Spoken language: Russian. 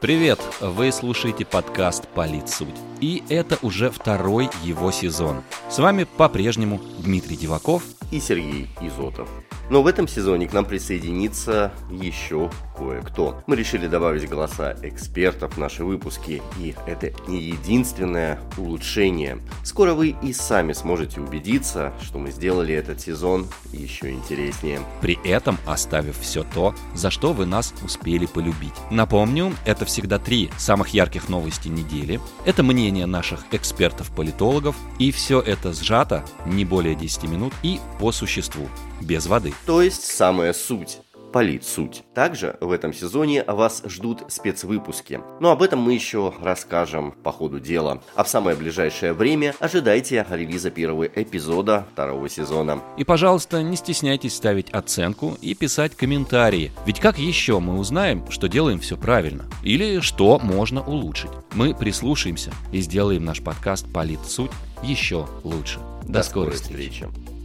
Привет! Вы слушаете подкаст «Политсуть». И это уже второй его сезон. С вами по-прежнему Дмитрий Диваков и Сергей Изотов. Но в этом сезоне к нам присоединится еще кое-кто. Мы решили добавить голоса экспертов в наши выпуски, и это не единственное улучшение. Скоро вы и сами сможете убедиться, что мы сделали этот сезон еще интереснее. При этом оставив все то, за что вы нас успели полюбить. Напомню, это всегда три самых ярких новости недели. Это мнение наших экспертов-политологов, и все это сжато не более 10 минут и по существу, без воды. То есть самая суть политсуть. Также в этом сезоне вас ждут спецвыпуски. Но об этом мы еще расскажем по ходу дела. А в самое ближайшее время ожидайте релиза первого эпизода второго сезона. И, пожалуйста, не стесняйтесь ставить оценку и писать комментарии. Ведь как еще мы узнаем, что делаем все правильно? Или что можно улучшить? Мы прислушаемся и сделаем наш подкаст «Политсуть» еще лучше. До, До скорой встречи. встречи.